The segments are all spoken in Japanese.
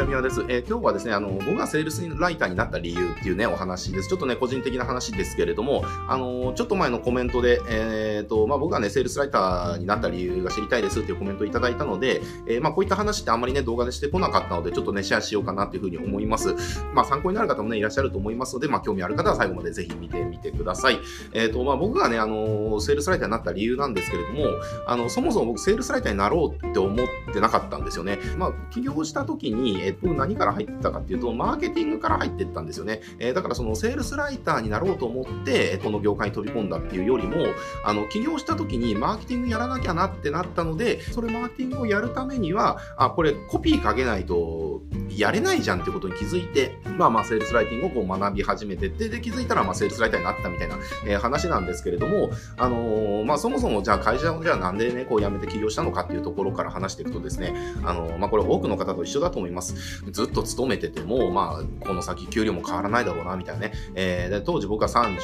ちはみわです。えー、今日はですね、あの、僕がセールスライターになった理由っていうね、お話です。ちょっとね、個人的な話ですけれども、あの、ちょっと前のコメントで、えっ、ー、と、まあ、僕がね、セールスライターになった理由が知りたいですっていうコメントをいただいたので、えー、まあ、こういった話ってあんまりね、動画でしてこなかったので、ちょっとね、シェアしようかなっていうふうに思います。まあ、参考になる方もね、いらっしゃると思いますので、まあ、興味ある方は最後までぜひ見てみてください。えっ、と、まあ、僕がね、あの、セールスライターになった理由なんですけれども、あの、そもそも僕、セールスライターになろうって思ってなかったんですよね。まあ、起業した時に、えっ、と、何から入ってたかっていうと、マーケティングから入ってったんですよね。えー、だからそのセールスライターになろうと思って、この業界に飛び込んだっていうよりも、あの、起業した時にマーケティングやらなきゃなってなったので、それマーケティングをやるためには、あ、これコピーかけないとやれないじゃんってことに気づいて、まあまあセールスライティングをこう学び始めてって、で気づいたらまあセールスライターになったみたいな、えー、話なんですけれども、あのー、まあそもそもじゃあ会社をじゃあなんでね、こう辞めて起業したのかっていうところから話していくとですね、あのー、まあこれ多くの方と一緒だと思います。ずっと勤めてても、まあこの先給料も変わらないだろうな、みたいなね。えー、で当時僕は30、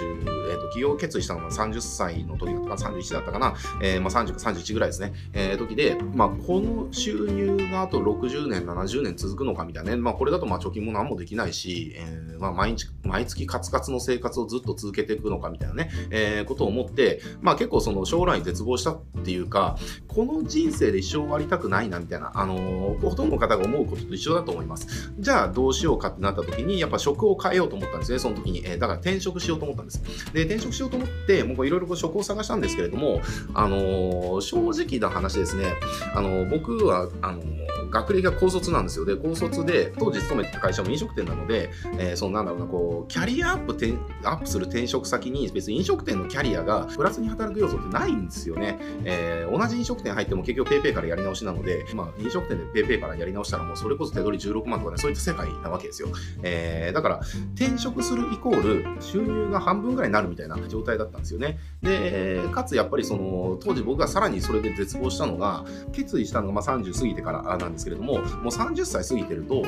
えっ、と、起業を決意したのが30歳の時だったかな、31だったかな、えー、まあ30か31ぐらいですね、えー、時で、まあこの収入があと60年、70年続くのかみたいなね、まあこれだとまあ貯金も何もできないし、えー、まあ毎日、毎月カツカツの生活をずっと続けていくのかみたいなね、えー、ことを思って、まあ結構その将来絶望したっていうか、この人生で一生終わりたくないなみたいな、あのー、ほとんどの方が思うことと一緒だと思います。じゃあどうしようかってなった時に、やっぱ職を変えようと思ったんですね、その時に。えー、だから転職しようと思ったんです。で、転職しようと思って、もういろいろ職を探したんですけれども、あのー、正直な話ですね、あの、僕は、あの学歴が高卒なんですよ。で、高卒で、当時勤めてた会社も飲食店なので、えー、そのなんだろうな、こう、キャリアアップてアップする転職先に、別に飲食店のキャリアがプラスに働く要素ってないんですよね。えー、同じ飲食店入っても結局 PayPay からやり直しなので、まあ、飲食店で PayPay からやり直したらもうそれこそ手取り16万とかね、そういった世界なわけですよ。えー、だから、転職するイコール、収入が半分ぐらいになるみたいな状態だったんですよね。で、かつやっぱりその、当時僕がさらにそれで絶望したのが、決意したのがまあ30過ぎてからなんですけれども、もう30歳過ぎてると、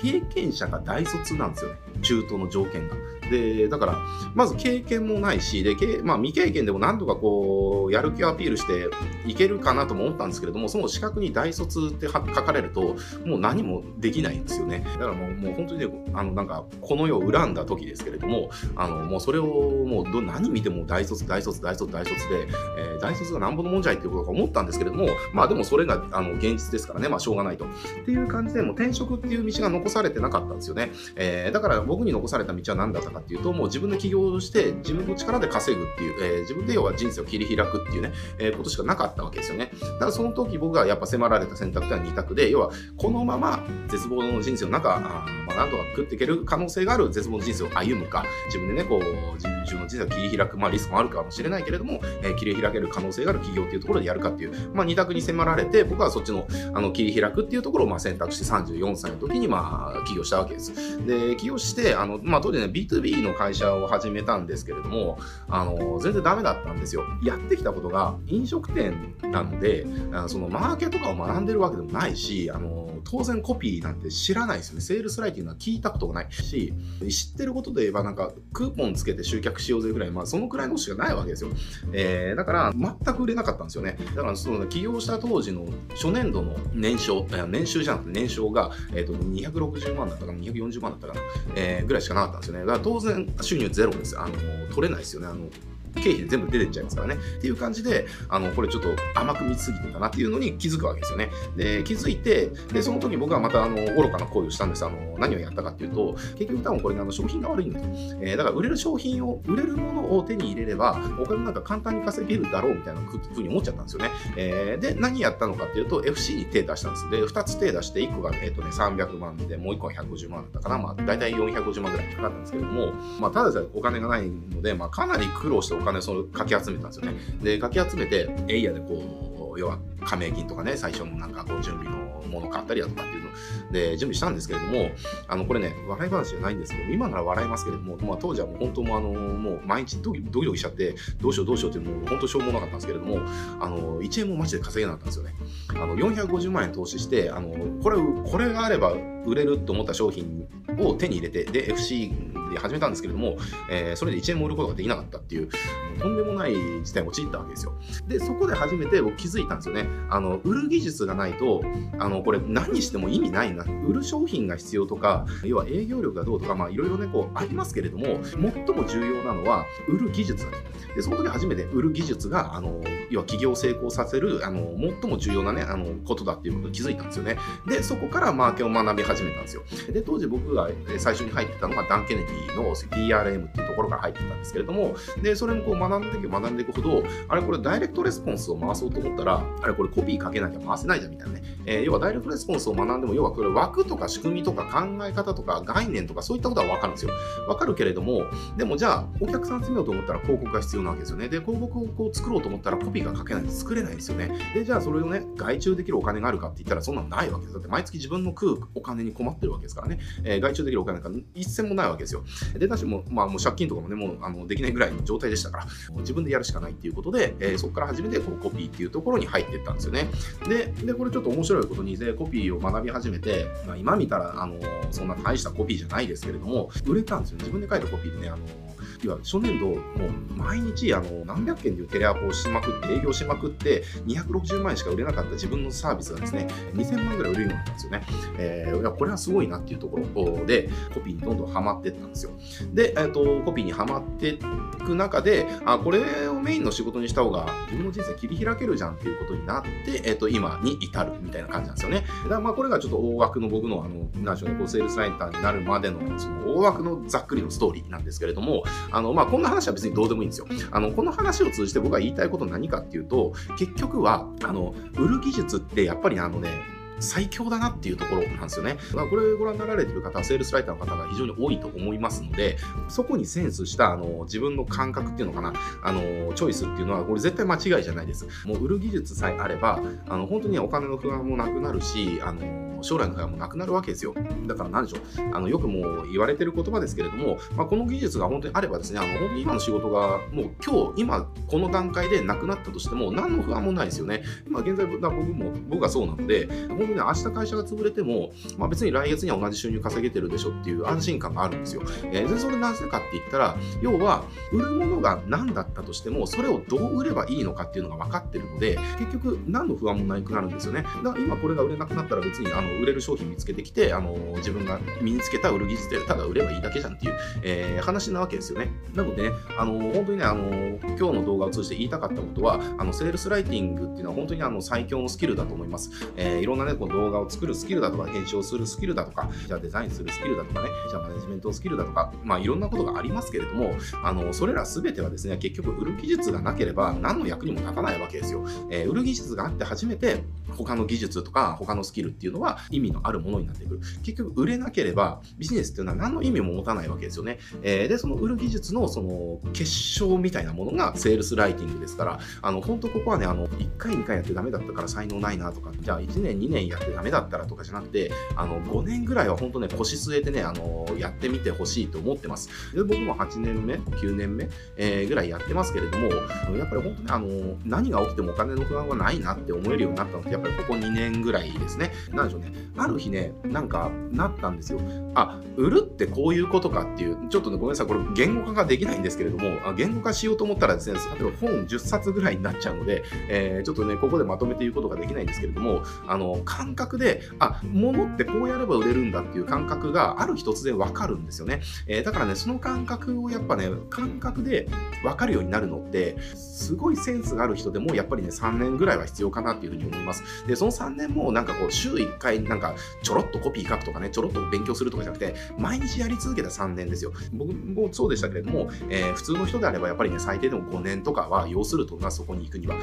経験者が大卒なんですよね。中東の条件が。で、だから、まず経験もないし、で、まあ、未経験でもなんとかこう、やる気をアピールしていけるかなとも思ったんですけれども、その資格に大卒って書かれると、もう何もできないんですよね。だからもう、もう本当にね、あの、なんか、この世を恨んだ時ですけれども、あの、もうそれを、もうど、何見ても大卒、大卒、大卒、大卒で、えー、大卒がなんぼのもんじゃいっていうことか思ったんですけれども、まあでもそれが、あの、現実ですからね、まあしょうがないと。っていう感じで、もう転職っていう道が残されてなかったんですよね。えー、だから僕に残された道は何だったかっていうと、もう自分で起業して自分の力で稼ぐっていう、えー、自分で要は人生を切り開くっていうね、えー、ことしかなかったわけですよね。だからその時僕がやっぱ迫られた選択とは2択で、要はこのまま絶望の人生の中、あまあ、なんとか食っていける可能性がある絶望の人生を歩むか、自分でね、こう、自分の人生を切り開く、まあリスクもあるかもしれないけれども、えー、切り開ける可能性がある企業っていうところでやるかっていう、まあ2択に迫られて、僕はそっちのあの切り開くっていうところをまあ選択して34歳の時にまあ起業したわけです。で、起業して、あの、まあ当時ね、B2B の会社を始めたんですけれども、あの、全然ダメだったんですよ。やってきたことが飲食店なので、そのマーケとかを学んでるわけでもないし、あの、当然コピーなんて知らないですよね。セールスライティングは聞いたことがないし、知ってることで言えばなんかクーポンつけて集客しようぜぐらい、まあそのくらいのしかないわけですよ。えー、だから全く売れなかったんですよね。だからその起業した当時の初年度の年商、年収じゃなくて年商が、えー、と260万だったかな、240万だったかな、えー、ぐらいしかなかったんですよね。だから当然収入ゼロです。あの、取れないですよね。あの経費で全部出てっちゃいますからね。っていう感じで、あの、これちょっと甘く見すぎてたなっていうのに気づくわけですよね。で、気づいて、で、その時僕はまた、あの、愚かな行為をしたんです。あの、何をやったかっていうと、結局多分これ、あの、商品が悪いんだと。えー、だから売れる商品を、売れるものを手に入れれば、お金なんか簡単に稼げるだろうみたいなふうに思っちゃったんですよね。えー、で、何やったのかっていうと、FC に手出したんです。で、2つ手出して、1個が、えっ、ー、とね、300万で、もう1個が150万だったかな。まあ、大体450万ぐらいかかったんですけれども、まあ、ただでさえお金がないので、まあ、かなり苦労してお金そのかき集めたんですよね。で、かき集めて、エイヤでこう、要は加盟金とかね、最初のなんかこう準備のもの買ったりだとかっていうので準備したんですけれども、あの、これね、笑い話じゃないんですけど、今なら笑いますけれども、まあ、当時はもう本当もあの、もう毎日ドキドキドキしちゃって、どうしようどうしようってもう本当しょうもなかったんですけれども、あの、1円もマジで稼げなかったんですよね。あの、450万円投資して、あの、これ、これがあれば売れると思った商品を手に入れて、で、FC で始めたんですけれども、えー、それで1円も売ることができなかったっていう、とんでもない事態に陥ったわけですよ。で、そこで初めて僕気づいたんですよね。あの、売る技術がないと、あの、これ何しても意味ないな。売る商品が必要とか、要は営業力がどうとか、まあいろいろね、こうありますけれども、最も重要なのは、売る技術だと。で、その時初めて売る技術が、あの、要は企業を成功させる、あの、最も重要なね、あの、ことだっていうことに気づいたんですよね。で、そこからマーケを学び始めたんですよ。で、当時僕が最初に入ってたのがダン・ケネディの DRM っていうところから入ってたんですけれども、で、それもこう学んでいく学んでいくほど、あれこれダイレクトレスポンスを回そうと思ったら、あれこれコピーかけなきゃ回せないじゃんみたいなね。えー、要はダイレクトレスポンスを学んでも、要はこれ枠とか仕組みとか考え方とか概念とかそういったことはわかるんですよ。わかるけれども、でもじゃあお客さん集めようと思ったら広告が必要なわけですよね。で、広告をこう作ろうと思ったらコピーが書けないと作れないですよね。で、じゃあそれをね、外注できるお金があるかって言ったらそんなのないわけです。だって毎月自分の食うお金に困ってるわけですからね。えー、外注できるお金なんか一銭もないわけですよ。で、だしも、まあもう借金とかもね、もうあのできないぐらいの状態でしたから、自分でやるしかないっていうことで、えー、そこから初めてこうコピーっていうところに入っていったんですよね。で、でこれちょっと面白いことに、でコピーを学び始めて、まあ、今見たら、あのそんな大したコピーじゃないですけれども、売れたんですよ。自分で書いたコピーでね、あの要は初年度、もう毎日あの何百件というテレアポをしまくって、営業しまくって、260万円しか売れなかった自分のサービスがですね、2000万ぐらい売れるようになったんですよね。えー、いやこれはすごいなっていうところで、コピーにどんどんハマっていったんですよ。で、えーと、コピーにはまっていく中で、あ、これをメインの仕事にした方が自分の人生切り開けるじゃんっていうことになって、えーと、今に至るみたいな感じなんですよね。だからまあこれがちょっと大枠の僕の、あの、なんでしょうね、こうセールスライターになるまでの、その大枠のざっくりのストーリーなんですけれども、あの、まあこんな話は別にどうでもいいんですよ。あの、この話を通じて僕が言いたいことは何かっていうと、結局は、あの、売る技術ってやっぱりあのね、最強だなっていうところなんですよね。まあ、これご覧になられてる方セールスライターの方が非常に多いと思いますので、そこにセンスしたあの自分の感覚っていうのかな、あのチョイスっていうのはこれ絶対間違いじゃないです。もう売る技術さえあれば、あの本当にお金の不安もなくなるし、あの将来の不安もなくなるわけですよ。だから何でしょう。あのよくもう言われてる言葉ですけれども、まあ、この技術が本当にあればですね、あの本当に今の仕事がもう今日、今この段階でなくなったとしても何の不安もないですよね。今現在僕も僕がそうなので、本当明日会社が潰れても、まあ、別に来月には同じ収入稼げてるでしょっていう安心感があるんですよ。えー、でそれなぜかって言ったら、要は売るものが何だったとしても、それをどう売ればいいのかっていうのが分かってるので、結局何の不安もなくなるんですよね。だから今これが売れなくなったら別にあの売れる商品見つけてきて、あの自分が身につけた売る技術でただ売ればいいだけじゃんっていう、えー、話なわけですよね。なのでね、あの本当にね、あの今日の動画を通じて言いたかったことは、あのセールスライティングっていうのは本当にあの最強のスキルだと思います。えー、いろんなね、こう動画を作るスキルだとか、編集をするスキルだとか、じゃあデザインするスキルだとかね、じゃあマネジメントスキルだとか、まあいろんなことがありますけれども、あのそれら全てはですね、結局売る技術がなければ何の役にも立たないわけですよ。えー、売る技術があって初めて他の技術とか他のスキルっていうのは意味のあるものになってくる。結局売れなければビジネスっていうのは何の意味も持たないわけですよね。えー、で、その売る技術のその結晶みたいなものがセールスライティングですから、あの、本当ここはね、あの、1回2回やってダメだったから才能ないなとか、じゃあ1年2年やってダメだったらとかじゃなくて、あの、5年ぐらいは本当ね、腰据えてね、あの、やってみてほしいと思ってます。で、僕も8年目、9年目、えー、ぐらいやってますけれども、やっぱり本当にあの、何が起きてもお金の不安はないなって思えるようになったのって、ここ2年ぐらいですね。なんでしょうね。ある日ね、なんか、なったんですよ。あ、売るってこういうことかっていう、ちょっとね、ごめんなさい、これ言語化ができないんですけれども、あ言語化しようと思ったらですね、例えば本10冊ぐらいになっちゃうので、えー、ちょっとね、ここでまとめて言うことができないんですけれども、あの、感覚で、あ、物ってこうやれば売れるんだっていう感覚がある日突然わかるんですよね。えー、だからね、その感覚をやっぱね、感覚でわかるようになるのって、すごいセンスがある人でも、やっぱりね、3年ぐらいは必要かなっていうふうに思います。で、その3年もなんかこう、週1回なんかちょろっとコピー書くとかね、ちょろっと勉強するとかじゃなくて、毎日やり続けた3年ですよ。僕もそうでしたけれども、えー、普通の人であればやっぱりね、最低でも5年とかは要すると思います、そこに行くには。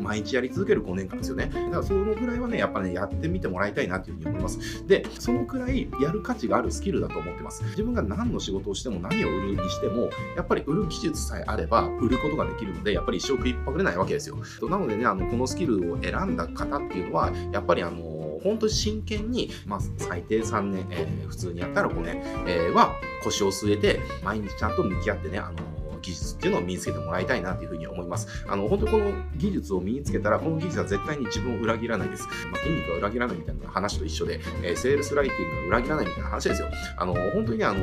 毎日やり続ける5年間ですよね。だからそのぐらいはね、やっぱね、やってみてもらいたいなというふうに思います。で、そのくらいやる価値があるスキルだと思ってます。自分が何の仕事をしても何を売るにしても、やっぱり売る技術さえあれば売ることができるので、やっぱり一生食いっぱぐれないわけですよ。なのでね、あのこのスキルを選んだ方っっていうのは、やっぱりあの本当に真剣に、まあ、最低3年、えー、普通にやったら5年、えー、は腰を据えて、毎日ちゃんと向き合ってね、あの技術っていうのを身につけてもらいたいなというふうに思います。あの、本当この技術を身につけたら、この技術は絶対に自分を裏切らないです。まあ、筋肉は裏切らないみたいな話と一緒で、えー、セールスライティングが裏切らないみたいな話ですよ。あの、本当にね、あの、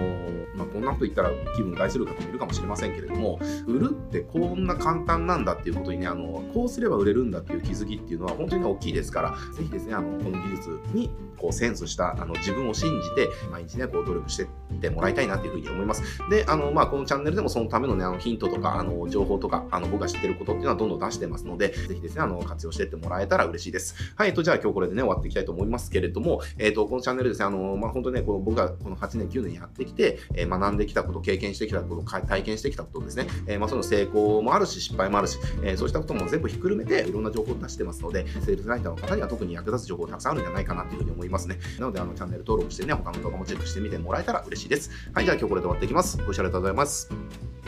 まあ、こんなこと言ったら気分害する方もいるかもしれませんけれども、売るってこんな簡単なんだっていうことにね、あの、こうすれば売れるんだっていう気づきっていうのは本当に大きいですから、ぜひですね、あの、この技術にこうセンスしたあの自分を信じて、毎日ね、こう努力してってもらいたいなというふうに思います。で、あの、まあ、このチャンネルでもそのためのね、あのヒントとか、あの、情報とか、あの、僕が知ってることっていうのはどんどん出してますので、ぜひですね、あの、活用してってもらえたら嬉しいです。はい、と、じゃあ今日これでね、終わっていきたいと思いますけれども、えっ、と、このチャンネルですね、あの、まあ、本当にね、この僕がこの8年、9年やってきて、えー、学んできたこと、経験してきたこと、体験してきたことですね、えー、まあ、その成功もあるし、失敗もあるし、えそうしたことも全部ひっくるめて、いろんな情報を出してますので、セールスライターの方には特に役立つ情報たくさんあるんじゃないかなというふうに思いますね。なので、あの、チャンネル登録してね、他の動画もチェックしてみてもらえたら嬉しいしいです。はい、じゃあ今日これで終わっていきます。ご視聴ありがとうございます。